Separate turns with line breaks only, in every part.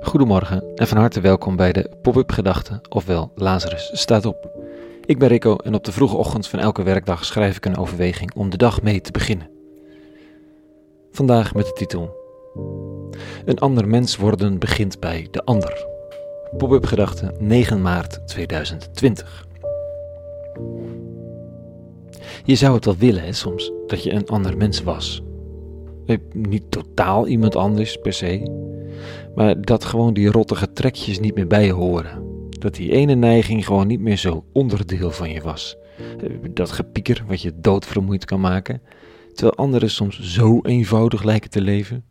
Goedemorgen en van harte welkom bij de Pop-up Gedachten, ofwel Lazarus staat op. Ik ben Rico en op de vroege ochtend van elke werkdag schrijf ik een overweging om de dag mee te beginnen. Vandaag met de titel Een ander mens worden begint bij de ander. Pop-up Gedachten 9 maart 2020. Je zou het wel willen, hè, soms, dat je een ander mens was. Niet totaal iemand anders per se, maar dat gewoon die rottige trekjes niet meer bij horen. Dat die ene neiging gewoon niet meer zo onderdeel van je was. Dat gepieker wat je doodvermoeid kan maken, terwijl anderen soms zo eenvoudig lijken te leven.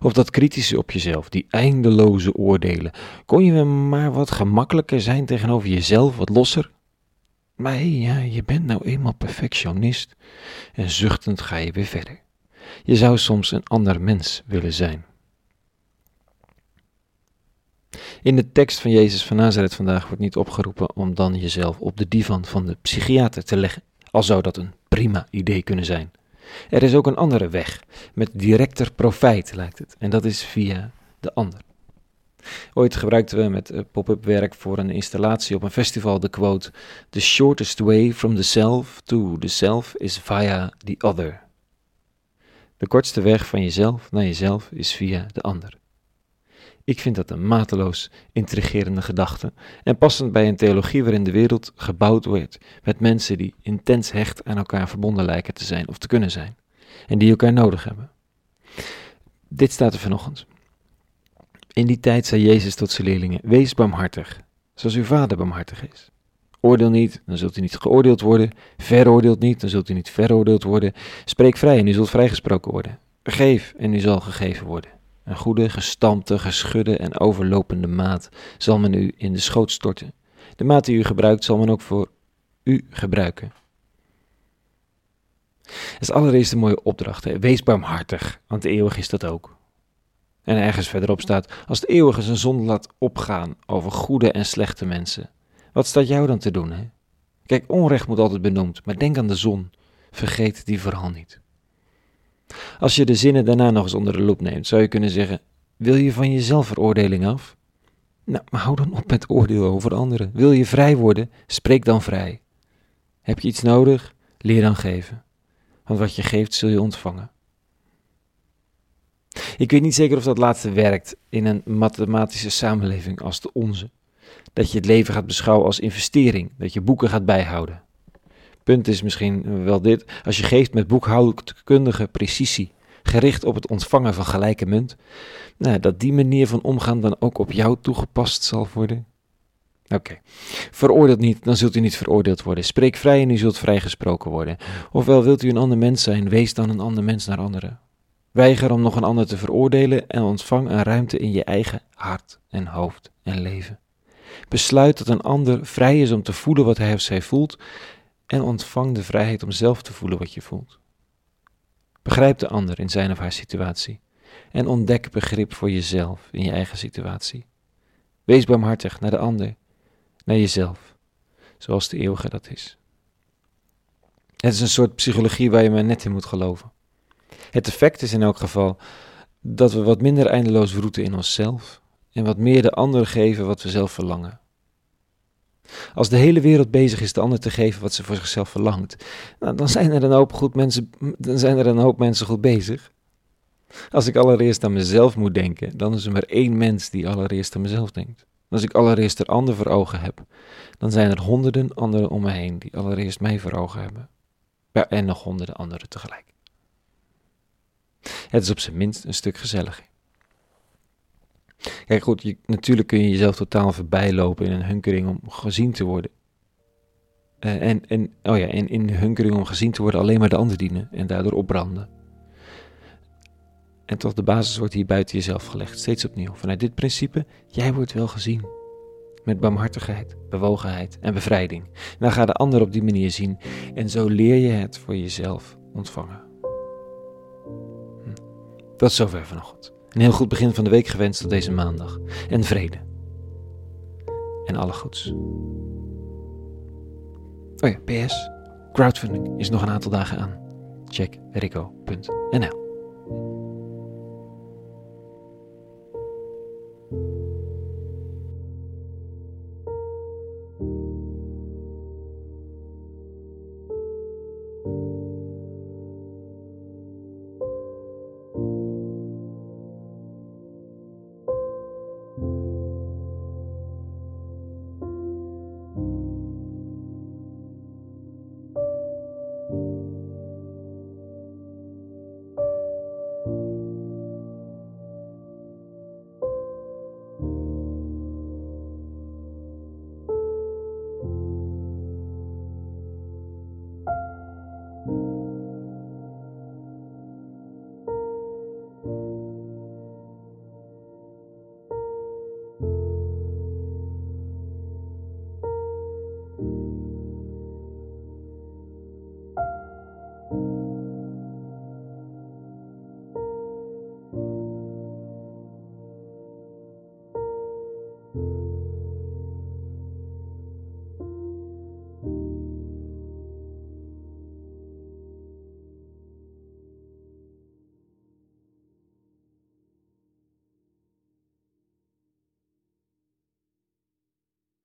Of dat kritische op jezelf, die eindeloze oordelen. Kon je maar wat gemakkelijker zijn tegenover jezelf, wat losser? Maar hé, ja, je bent nou eenmaal perfectionist. En zuchtend ga je weer verder. Je zou soms een ander mens willen zijn. In de tekst van Jezus van Nazareth vandaag wordt niet opgeroepen om dan jezelf op de divan van de psychiater te leggen, al zou dat een prima idee kunnen zijn. Er is ook een andere weg, met directer profijt lijkt het, en dat is via de ander. Ooit gebruikten we met pop-up werk voor een installatie op een festival de quote: The shortest way from the self to the self is via the other. De kortste weg van jezelf naar jezelf is via de ander. Ik vind dat een mateloos intrigerende gedachte en passend bij een theologie waarin de wereld gebouwd wordt met mensen die intens hecht aan elkaar verbonden lijken te zijn of te kunnen zijn en die elkaar nodig hebben. Dit staat er vanochtend. In die tijd zei Jezus tot zijn leerlingen: Wees barmhartig, zoals uw vader barmhartig is. Oordeel niet, dan zult u niet geoordeeld worden. Veroordeelt niet, dan zult u niet veroordeeld worden. Spreek vrij en u zult vrijgesproken worden. Geef en u zal gegeven worden. Een goede, gestampte, geschudde en overlopende maat zal men u in de schoot storten. De maat die u gebruikt zal men ook voor u gebruiken. Dat is allereerst een mooie opdracht. Hè? Wees barmhartig, want eeuwig is dat ook. En ergens verderop staat: Als de eeuwige zijn zonde laat opgaan over goede en slechte mensen, wat staat jou dan te doen? Hè? Kijk, onrecht moet altijd benoemd, maar denk aan de zon. Vergeet die vooral niet. Als je de zinnen daarna nog eens onder de loep neemt, zou je kunnen zeggen: Wil je van jezelf veroordeling af? Nou, maar hou dan op met oordeel over anderen. Wil je vrij worden? Spreek dan vrij. Heb je iets nodig? Leer dan geven. Want wat je geeft, zul je ontvangen. Ik weet niet zeker of dat laatste werkt in een mathematische samenleving als de onze. Dat je het leven gaat beschouwen als investering, dat je boeken gaat bijhouden. Punt is misschien wel dit: als je geeft met boekhoudkundige precisie, gericht op het ontvangen van gelijke munt, nou, dat die manier van omgaan dan ook op jou toegepast zal worden. Oké. Okay. Veroordeeld niet, dan zult u niet veroordeeld worden. Spreek vrij en u zult vrijgesproken worden. Ofwel wilt u een ander mens zijn, wees dan een ander mens naar anderen. Weiger om nog een ander te veroordelen en ontvang een ruimte in je eigen hart en hoofd en leven. Besluit dat een ander vrij is om te voelen wat hij of zij voelt en ontvang de vrijheid om zelf te voelen wat je voelt. Begrijp de ander in zijn of haar situatie en ontdek begrip voor jezelf in je eigen situatie. Wees barmhartig naar de ander, naar jezelf, zoals de eeuwige dat is. Het is een soort psychologie waar je maar net in moet geloven. Het effect is in elk geval dat we wat minder eindeloos roeten in onszelf en wat meer de ander geven wat we zelf verlangen. Als de hele wereld bezig is de ander te geven wat ze voor zichzelf verlangt, nou, dan, zijn er een hoop goed mensen, dan zijn er een hoop mensen goed bezig. Als ik allereerst aan mezelf moet denken, dan is er maar één mens die allereerst aan mezelf denkt. Als ik allereerst er ander voor ogen heb, dan zijn er honderden anderen om me heen die allereerst mij voor ogen hebben. En nog honderden anderen tegelijk. Het is op zijn minst een stuk gezelliger. Kijk goed, je, natuurlijk kun je jezelf totaal voorbijlopen in een hunkering om gezien te worden. Uh, en, en, oh ja, en in de hunkering om gezien te worden alleen maar de ander dienen en daardoor opbranden. En toch de basis wordt hier buiten jezelf gelegd, steeds opnieuw. Vanuit dit principe, jij wordt wel gezien. Met barmhartigheid, bewogenheid en bevrijding. Dan ga de ander op die manier zien en zo leer je het voor jezelf ontvangen. Hm. Tot zover vanochtend. Een heel goed begin van de week gewenst op deze maandag. En vrede. En alle goeds. Oh ja, PS. Crowdfunding is nog een aantal dagen aan. Check rico.nl